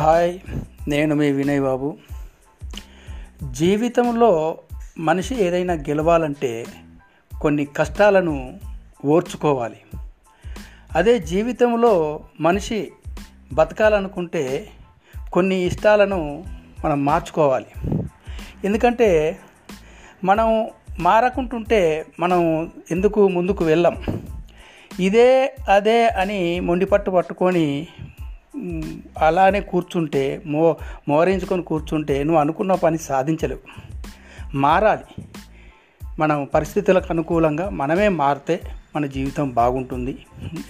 Hi నేను మీ వినయ్ బాబు. జీవితంలో మనిషి ఏదైనా గెలవాలంటే కొన్ని కష్టాలను ఓర్చుకోవాలి. అదే జీవితంలో మనిషి బతకాలనుకుంటే కొన్ని ఇష్టాలను మనం మార్చుకోవాలి. ఎందుకంటే మనం మారకుంటుంటే మనం ఎందుకు ముందుకు వెళ్ళం? ఇదే అదే అని మొండిపట్టు పట్టుకొని అలానే కూర్చుంటే మో మోరించుకొని కూర్చుంటే నువ్వు అనుకున్న పని సాధించలేవు. మారాలి. మనం పరిస్థితులకు అనుకూలంగా మనమే మారితే మన జీవితం బాగుంటుంది.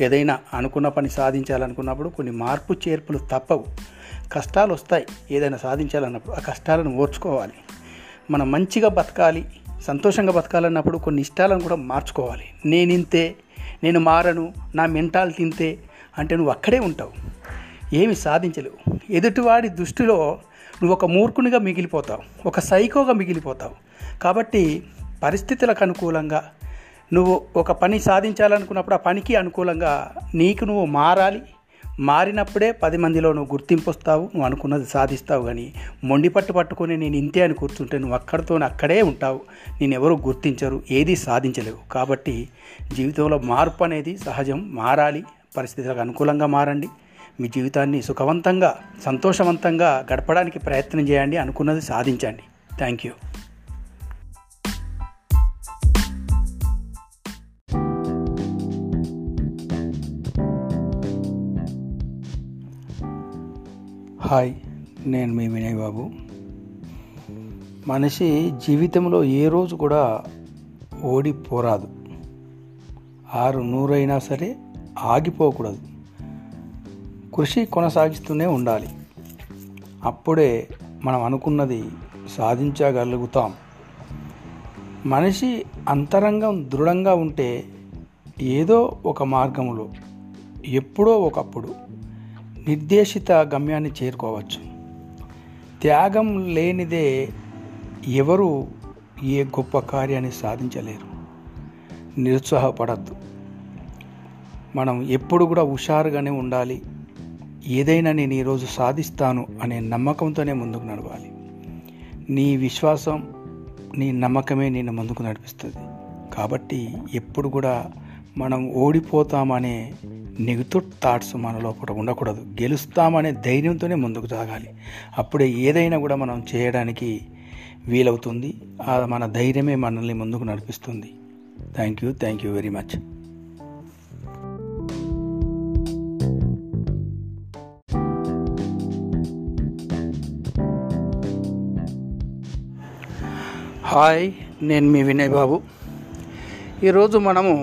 ఏదైనా అనుకున్న పని సాధించాలనుకున్నప్పుడు కొన్ని మార్పు చేర్పులు తప్పవు. కష్టాలు వస్తాయి. ఏదైనా సాధించాలన్నప్పుడు ఆ కష్టాలను ఓర్చుకోవాలి. మనం మంచిగా బతకాలి సంతోషంగా బతకాలన్నప్పుడు కొన్ని ఇష్టాలను కూడా మార్చుకోవాలి. నేను ఇంతే నేను మారను నా మెంటాలు తింతే అంటే నువ్వు అక్కడే ఉంటావు. ఏమి సాధించలేవు. ఎదుటివాడి దృష్టిలో నువ్వు ఒక మూర్ఖునిగా మిగిలిపోతావు ఒక సైకోగా మిగిలిపోతావు. కాబట్టి పరిస్థితులకు అనుకూలంగా నువ్వు ఒక పని సాధించాలనుకున్నప్పుడు ఆ పనికి అనుకూలంగా నీకు నువ్వు మారాలి. మారినప్పుడే పది మందిలో నువ్వు గుర్తింపు వస్తావు నువ్వు అనుకున్నది సాధిస్తావు కానీ మొండి పట్టు పట్టుకొని నేను ఇంతే అని కూర్చుంటే నువ్వు అక్కడితో అక్కడే ఉంటావు. నేను ఎవరు గుర్తించరు ఏది సాధించలేవు. కాబట్టి జీవితంలో మార్పు అనేది సహజం. మారాలి. పరిస్థితులకు అనుకూలంగా మారండి. మీ జీవితాన్ని సుఖవంతంగా సంతోషవంతంగా గడపడానికి ప్రయత్నం చేయండి అనుకున్నది సాధించండి. థ్యాంక్ యూ హాయ్ నేను మీ వినయ్ బాబు. మనిషి జీవితంలో ఏ రోజు కూడా ఓడిపోరాదు. ఆరు నూరైనా సరే ఆగిపోకూడదు. కృషి కొనసాగిస్తూనే ఉండాలి. అప్పుడే మనం అనుకున్నది సాధించగలుగుతాం. మనిషి అంతరంగం దృఢంగా ఉంటే ఏదో ఒక మార్గంలో ఎప్పుడో ఒకప్పుడు నిర్దేశిత గమ్యాన్ని చేరుకోవచ్చు. త్యాగం లేనిదే ఎవరు ఏ గొప్ప కార్యాన్ని సాధించలేరు. నిరుత్సాహపడద్దు. మనం ఎప్పుడు కూడా హుషారుగానే ఉండాలి. ఏదైనా నేను ఈరోజు సాధిస్తాను అనే నమ్మకంతోనే ముందుకు నడవాలి. నీ విశ్వాసం నీ నమ్మకమే నిన్ను ముందుకు నడిపిస్తుంది. కాబట్టి ఎప్పుడు కూడా మనం ఓడిపోతామనే నెగిటివ్ థాట్స్ మన లోపల ఉండకూడదు. గెలుస్తామనే ధైర్యంతోనే ముందుకు సాగాలి. అప్పుడే ఏదైనా కూడా మనం చేయడానికి వీలవుతుంది. మన ధైర్యమే మనల్ని ముందుకు నడిపిస్తుంది. Thank you thank you very much. Hi నేను మీ వినయ్ బాబు. ఈరోజు మనము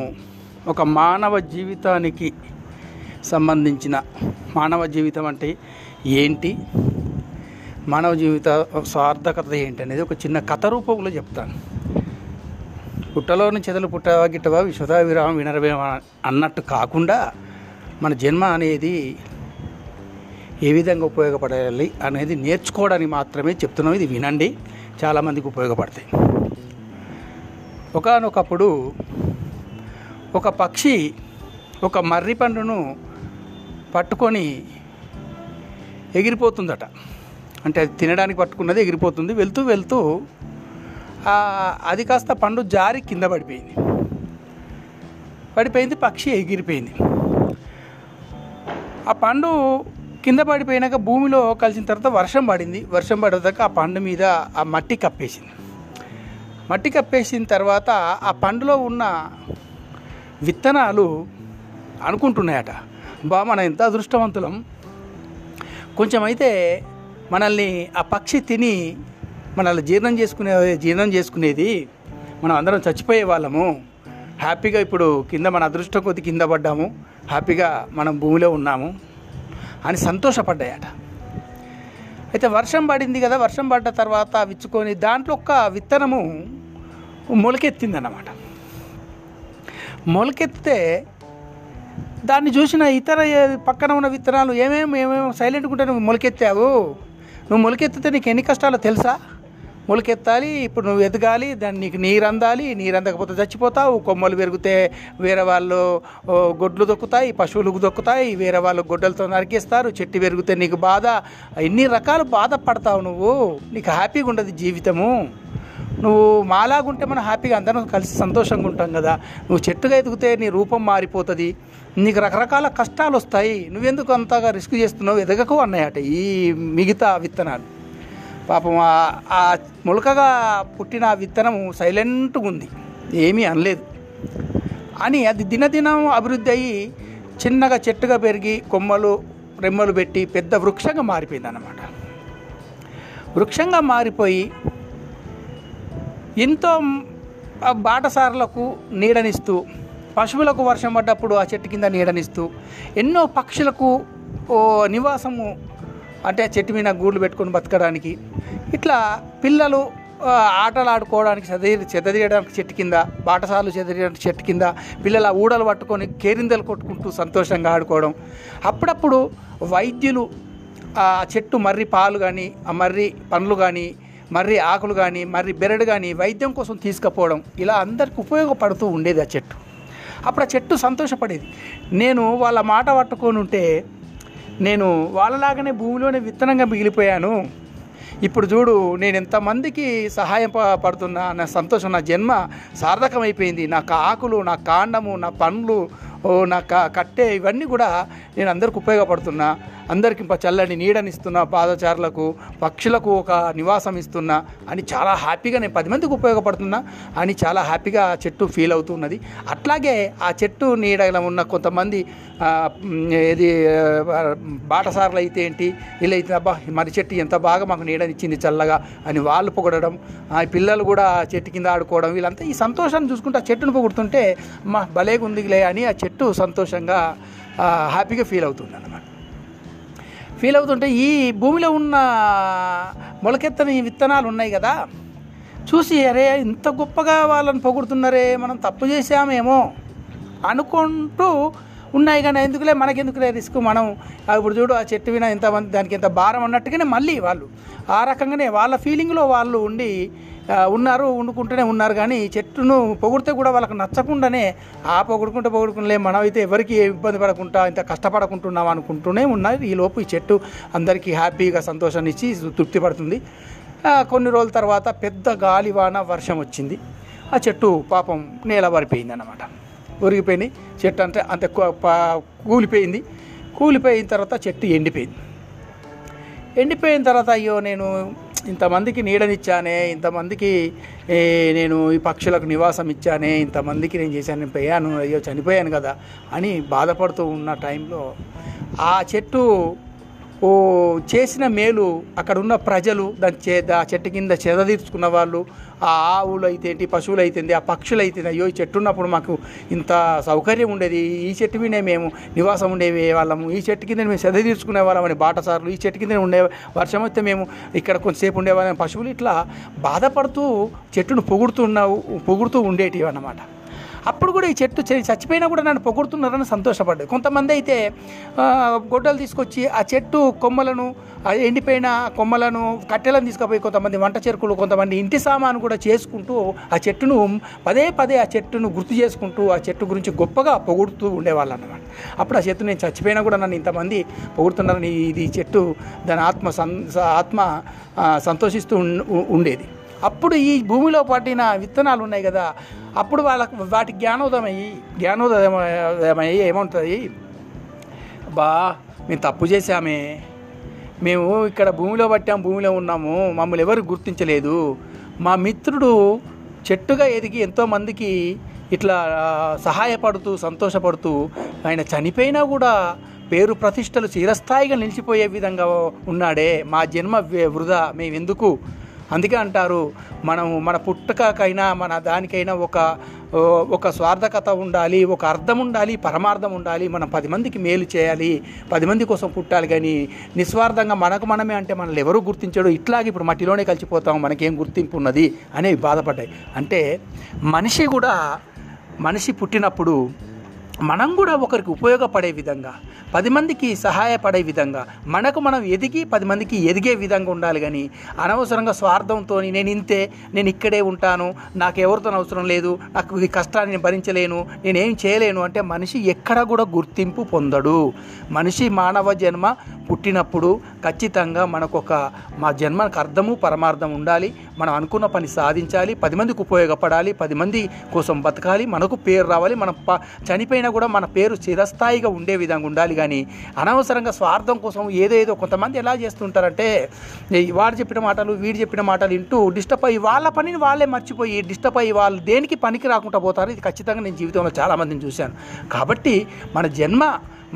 ఒక మానవ జీవితానికి సంబంధించిన మానవ జీవితం అంటే ఏంటి? మానవ జీవిత సార్థకత ఏంటి అనేది ఒక చిన్న కథ రూపంలో చెప్తాను. పుట్టలోని చెదలు పుట్టవా గిట్టవా విశ్వదా విరామం వినరవేమా అన్నట్టు కాకుండా మన జన్మ అనేది ఏ విధంగా ఉపయోగపడాలి అనేది నేర్చుకోవడానికి మాత్రమే చెప్తున్నాం. ఇది వినండి. చాలామందికి ఉపయోగపడతాయి. ఒకనొకప్పుడు ఒక పక్షి ఒక మర్రి పండును పట్టుకొని ఎగిరిపోతుందట. అంటే అది తినడానికి పట్టుకున్నది ఎగిరిపోతుంది. వెళ్తూ వెళ్తూ అది కాస్త పండు జారి కింద పడిపోయింది. పడిపోయింది పక్షి ఎగిరిపోయింది. ఆ పండు కింద పడిపోయినాక భూమిలో కలిసిన తర్వాత వర్షం పడింది. వర్షం పడేదాకా ఆ పండు మీద ఆ మట్టి కప్పేసింది. మట్టి కప్పేసిన తర్వాత ఆ పండులో ఉన్న విత్తనాలు అనుకుంటున్నాయట. బా మనం ఎంత అదృష్టవంతులం. కొంచెం అయితే మనల్ని ఆ పక్షి తిని మనల్ని జీర్ణం చేసుకునే జీర్ణం చేసుకునేది మనం అందరం చచ్చిపోయే వాళ్ళము. హ్యాపీగా ఇప్పుడు కింద మన అదృష్టం కొద్ది కింద పడ్డాము. హ్యాపీగా మనం భూమిలో ఉన్నాము. అని సంతోషపడ్డాయట. అయితే వర్షం పడింది కదా వర్షం పడ్డ తర్వాత విచ్చుకొని దాంట్లో ఒక విత్తనము మొలకెత్తిందన్నమాట. మొలకెత్తితే దాన్ని చూసిన ఇతర పక్కన ఉన్న విత్తనాలు ఏమేమి ఏమేమి సైలెంట్గా ఉంటే నువ్వు మొలకెత్తావు? నువ్వు మొలకెత్తితే నీకు ఎన్ని కష్టాలు తెలుసా? మొలకెత్తాలి ఇప్పుడు నువ్వు ఎదగాలి దాన్ని నీకు నీరు అందాలి నీరు అందకపోతే చచ్చిపోతావు. కొమ్మలు పెరిగితే వేరే వాళ్ళు గొడ్లు దొక్కుతాయి పశువులకు దొక్కుతాయి వేరే వాళ్ళు గొడ్డలతో నరికేస్తారు చెట్టు పెరిగితే నీకు బాధ. ఎన్ని రకాలు బాధపడతావు నువ్వు? నీకు హ్యాపీగా ఉండదు జీవితము. నువ్వు మాలాగుంటే మనం హ్యాపీగా అందరం కలిసి సంతోషంగా ఉంటాం కదా. నువ్వు చెట్టుగా ఎదిగితే నీ రూపం మారిపోతుంది. నీకు రకరకాల కష్టాలు వస్తాయి. నువ్వెందుకు అంతగా రిస్క్ చేస్తున్నావు? ఎదగకు అన్నాయట ఈ మిగతా విత్తనాలు. పాపం ఆ- మొలకగా పుట్టిన విత్తనం సైలెంట్గా ఉంది ఏమీ అనలేదు. అని అది దినదినం అభివృద్ధి అయ్యి చిన్నగా చెట్టుగా పెరిగి కొమ్మలు రెమ్మలు పెట్టి పెద్ద వృక్షంగా మారిపోయింది అన్నమాట వృక్షంగా మారిపోయి ఎంతో బాటసారులకు నీడనిస్తూ పశువులకు వర్షం పడ్డప్పుడు ఆ చెట్టు కింద నీడనిస్తూ ఎన్నో పక్షులకు ఓ నివాసము అంటే ఆ చెట్టు మీద గూళ్ళు పెట్టుకొని బతకడానికి. ఇట్లా పిల్లలు ఆటలు ఆడుకోవడానికి చెదరి చెదరియడానికి చెట్టు కింద బాటసాలు చెదరియడానికి చెట్టు కింద పిల్లల ఊడలు పట్టుకొని కేరిందలు కొట్టుకుంటూ సంతోషంగా ఆడుకోవడం. అప్పుడప్పుడు వైద్యులు ఆ చెట్టు మర్రి పాలు కానీ ఆ మర్రి పండ్లు కానీ మర్రి ఆకులు కానీ మర్రి బెరడు కానీ వైద్యం కోసం తీసుకుపోవడం ఇలా అందరికి ఉపయోగపడుతూ ఉండేది ఆ చెట్టు. అప్పుడు ఆ చెట్టు సంతోషపడేది. నేను వాళ్ళ మాట పట్టుకొని ఉంటే నేను వాళ్ళలాగానే భూమిలోనే విత్తనంగా మిగిలిపోయాను. ఇప్పుడు చూడు నేను ఎంతమందికి సహాయం పడుతున్నా నా సంతోషం నా జన్మ సార్థకమైపోయింది. నా ఆకులు నా కాండము నా పండ్లు నా క- కట్టె ఇవన్నీ కూడా నేను అందరికి ఉపయోగపడుతున్నా. అందరికి చల్లని నీడనిస్తున్న పాదచారులకు పక్షులకు ఒక నివాసం ఇస్తున్నా అని చాలా హ్యాపీగా నేను పది మందికి ఉపయోగపడుతున్నా అని చాలా హ్యాపీగా ఆ చెట్టు ఫీల్ అవుతున్నది. అట్లాగే ఆ చెట్టు నీడలో ఉన్న కొంతమంది ఇది బాటసారులు అయితే ఏంటి వీళ్ళైతే అబ్బా మరి చెట్టు ఎంత బాగా మాకు నీడనిచ్చింది చల్లగా అని వాళ్ళు పొగడడం ఆ పిల్లలు కూడా చెట్టు కింద ఆడుకోవడం వీళ్ళంతా ఈ సంతోషాన్ని చూసుకుంటే ఆ చెట్టును పొగుడుతుంటే మా భలేగా ఉందిలే అని ఆ చెట్టు సంతోషంగా హ్యాపీగా ఫీల్ అవుతుంది అన్నమాట ఫీల్ అవుతుంటే ఈ భూమిలో ఉన్న మొలకెత్తని విత్తనాలు ఉన్నాయి కదా. చూసి అరే ఇంత గొప్పగా వాళ్ళని పొగుడుతున్నారే మనం తప్పు చేసామేమో అనుకుంటూ ఉన్నాయి కానీ ఎందుకులే మనకెందుకులే రిస్క్ మనం. ఇప్పుడు చూడు ఆ చెట్టు విన ఇంతమంది దానికి ఇంత భారం అన్నట్టుగానే మళ్ళీ వాళ్ళు ఆ రకంగానే వాళ్ళ ఫీలింగ్లో వాళ్ళు ఉండి ఉన్నారు వండుకుంటూనే ఉన్నారు. కానీ చెట్టును పొగిడితే కూడా వాళ్ళకి నచ్చకుండానే ఆ పొగుడుకుంటే పొగుడుకునిలే మనమైతే ఎవరికి ఇబ్బంది పడకుండా ఇంత కష్టపడకుంటున్నాం అనుకుంటూనే ఉన్నారు. ఈ లోపు ఈ చెట్టు అందరికీ హ్యాపీగా సంతోషాన్ని ఇచ్చి తృప్తి పడుతుంది. కొన్ని రోజుల తర్వాత పెద్ద గాలివాన వర్షం వచ్చింది. ఆ చెట్టు పాపం నేల పడిపోయింది అన్నమాట ఉరిగిపోయింది చెట్టు అంటే అంత కూలిపోయింది. కూలిపోయిన తర్వాత చెట్టు ఎండిపోయింది. ఎండిపోయిన తర్వాత అయ్యో నేను ఇంతమందికి నీడనిచ్చానే ఇంతమందికి నేను ఈ పక్షులకు నివాసం ఇచ్చానే ఇంతమందికి నేను చేశాను నేను పోయాను అయ్యో చనిపోయాను కదా అని బాధపడుతూ ఉన్న టైంలో ఆ చెట్టు ఓ చేసిన మేలు అక్కడ ఉన్న ప్రజలు దాని చే ఆ చెట్టు కింద చెదదీర్చుకున్న వాళ్ళు ఆ ఆవులు అయితే ఏంటి పశువులు అయితే ఆ పక్షులు అయితే అయ్యో ఈ చెట్టు ఉన్నప్పుడు మాకు ఇంత సౌకర్యం ఉండేది. ఈ చెట్టు మీదే మేము నివాసం ఉండేవి వాళ్ళము. ఈ చెట్టు కింద మేము చెద తీర్చుకునే వాళ్ళమని బాటసార్లు. ఈ చెట్టు కింద ఉండే వర్షం వస్తే మేము ఇక్కడ కొంతసేపు ఉండేవాళ్ళం. పశువులు ఇట్లా బాధపడుతూ చెట్టును పొగుడుతూ ఉన్నావు పొగుడుతూ ఉండేటివి అన్నమాట. అప్పుడు కూడా ఈ చెట్టు చచ్చిపోయినా కూడా నన్ను పొగుడుతున్నారని సంతోషపడ్డది కొంతమంది అయితే గొడ్డలు తీసుకొచ్చి ఆ చెట్టు కొమ్మలను ఎండిపోయిన కొమ్మలను కట్టెలను తీసుకుపోయి కొంతమంది వంట చెరుకులు కొంతమంది ఇంటి సామాను కూడా చేసుకుంటూ ఆ చెట్టును పదే పదే ఆ చెట్టును గుర్తు చేసుకుంటూ ఆ చెట్టు గురించి గొప్పగా పొగుడుతూ ఉండేవాళ్ళు అన్నమాట అప్పుడు ఆ చెట్టు నేను చచ్చిపోయినా కూడా నన్ను ఇంతమంది పొగుడుతున్నారని ఇది చెట్టు దాని ఆత్మ సం ఆత్మ సంతోషిస్తూ ఉం- ఉండేది. అప్పుడు ఈ భూమిలో పట్టిన విత్తనాలు ఉన్నాయి కదా అప్పుడు వాళ్ళకు వాటి జ్ఞానోదయమయ్యి జ్ఞానోదయమయ్యి ఏమవుతుంది బా మేము తప్పు చేశామే. మేము ఇక్కడ భూమిలో పట్టాము భూమిలో ఉన్నాము. మమ్మల్ని ఎవరు గుర్తించలేదు. మా మిత్రుడు చెట్టుగా ఎదిగి ఎంతోమందికి ఇట్లా సహాయపడుతూ సంతోషపడుతూ ఆయన చనిపోయినా కూడా పేరు ప్రతిష్టలు చిరస్థాయిగా నిలిచిపోయే విధంగా ఉన్నాడే. మా జన్మ వృధా. మేము ఎందుకు అందుకే అంటారు మనము మన పుట్టకకైనా మన దానికైనా ఒక ఒక స్వార్థకత ఉండాలి ఒక అర్థం ఉండాలి పరమార్థం ఉండాలి మనం పది మందికి మేలు చేయాలి పది మంది కోసం పుట్టాలి కానీ నిస్వార్థంగా మనకు మనమే అంటే మనల్ని ఎవరు గుర్తించడు? ఇట్లాగే ఇప్పుడు మట్టిలోనే కలిసిపోతాం మనకేం గుర్తింపు ఉన్నది? అనేవి బాధపడ్డాయి. అంటే మనిషి కూడా మనిషి పుట్టినప్పుడు మనం కూడా ఒకరికి ఉపయోగపడే విధంగా పది మందికి సహాయపడే విధంగా మనకు మనం ఎదిగి పది మందికి ఎదిగే విధంగా ఉండాలి కానీ అనవసరంగా స్వార్థంతో నేను ఇంతే నేను ఇక్కడే ఉంటాను నాకు ఎవరితో అవసరం లేదు నాకు ఈ కష్టాన్ని నేను భరించలేను నేనేం చేయలేను అంటే మనిషి ఎక్కడ కూడా గుర్తింపు పొందడు. మనిషి మానవ జన్మ పుట్టినప్పుడు ఖచ్చితంగా మనకు ఒక మా జన్మకు అర్థము పరమార్థం ఉండాలి. మనం అనుకున్న పని సాధించాలి. పది మందికి ఉపయోగపడాలి. పది మంది కోసం బతకాలి. మనకు పేరు రావాలి. మనం ప చనిపోయినా కూడా మన పేరు చిరస్థాయిగా ఉండే విధంగా ఉండాలి. కానీ అనవసరంగా స్వార్థం కోసం ఏదేదో కొంతమంది ఎలా చేస్తుంటారంటే వాడు చెప్పిన మాటలు వీడు చెప్పిన మాటలు వింటూ డిస్టర్బ్ అయ్యి వాళ్ళ పనిని వాళ్ళే మర్చిపోయి డిస్టర్బ్ అయ్యి వాళ్ళు దేనికి పనికి రాకుండా పోతారు? ఇది ఖచ్చితంగా నేను జీవితంలో చాలామందిని చూశాను. కాబట్టి మన జన్మ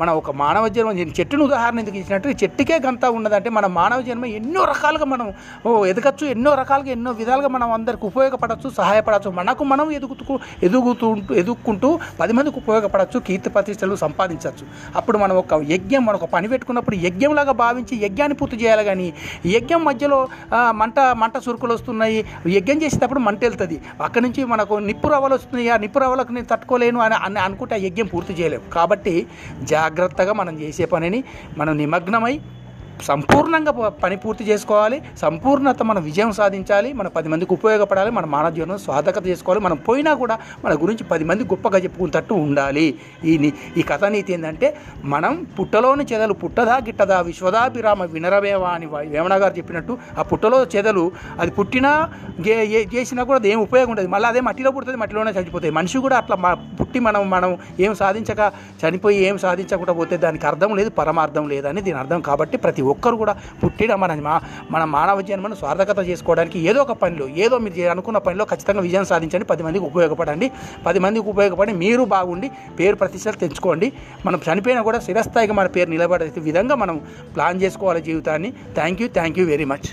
మన ఒక మానవ జన్మ చెట్టును ఉదాహరణ ఎందుకు ఇచ్చినట్టు? చెట్టుకే గంత ఉన్నదంటే మన మానవ జన్మ ఎన్నో రకాలుగా మనం ఓ ఎదగచ్చు ఎన్నో రకాలుగా ఎన్నో విధాలుగా మనం అందరికి ఉపయోగపడచ్చు సహాయపడచ్చు. మనకు మనం ఎదుగుతూ ఎదుగుతూ ఎదుక్కుంటూ పది మందికి ఉపయోగపడచ్చు కీర్తి ప్రతిష్టలు సంపాదించవచ్చు అప్పుడు మనం ఒక యజ్ఞం మనం ఒక పని పెట్టుకున్నప్పుడు యజ్ఞంలాగా భావించి యజ్ఞాన్ని పూర్తి చేయాలి కానీ యజ్ఞం మధ్యలో మంట మంట సురుకులు వస్తున్నాయి. యజ్ఞం చేసేటప్పుడు మంట వెళ్తుంది. అక్కడి నుంచి మనకు నిప్పు రవ్వలు వస్తున్నాయి. ఆ నిప్పు రవ్వలకు నేను తట్టుకోలేను అని అని అనుకుంటే ఆ యజ్ఞం పూర్తి చేయలేము. కాబట్టి జాగ్రత్తగా మనం చేసే పనిని మనం నిమగ్నమై సంపూర్ణంగా ప- పని పూర్తి చేసుకోవాలి. సంపూర్ణత మన విజయం సాధించాలి. మన పది మందికి ఉపయోగపడాలి. మన మానవ జీవనం స్వాధకత చేసుకోవాలి. మనం పోయినా కూడా మన గురించి పది మంది గొప్పగా చెప్పుకునేటట్టు ఉండాలి. ఈ ఈ కథ నీతి ఏంటంటే మనం పుట్టలోని చెదలు పుట్టదా గిట్టదా విశ్వదాభిరామ వినరవేవా అని వా- వేమన గారు చెప్పినట్టు ఆ పుట్టలో చెదలు అది పుట్టినా గే ఏ- చేసినా కూడా అది ఏం ఉపయోగం ఉండదు. మళ్ళీ అదే మట్టిలో పుడుతుంది మట్టిలోనే చనిపోతుంది మనిషి కూడా అట్లా పుట్టి మనం మనం ఏం సాధించక చనిపోయి ఏం సాధించకుండా పోతే దానికి అర్థం లేదు పరమార్థం లేదని దీని అర్థం. కాబట్టి ప్రతి ప్రతి ఒక్కరు కూడా పుట్టిన మన మన మానవ జన్మను స్వార్థకత చేసుకోవడానికి ఏదో ఒక పనిలో ఏదో మీరు అనుకున్న పనిలో ఖచ్చితంగా విజయం సాధించండి. పది మందికి ఉపయోగపడండి. పది మందికి ఉపయోగపడి మీరు బాగుండి పేరు ప్రతిష్టలు తెచ్చుకోండి. మనం చనిపోయినా కూడా స్థిరస్థాయిగా మన పేరు నిలబడే విధంగా మనం ప్లాన్ చేసుకోవాలి జీవితాన్ని. Thank you thank you very much.